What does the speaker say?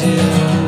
do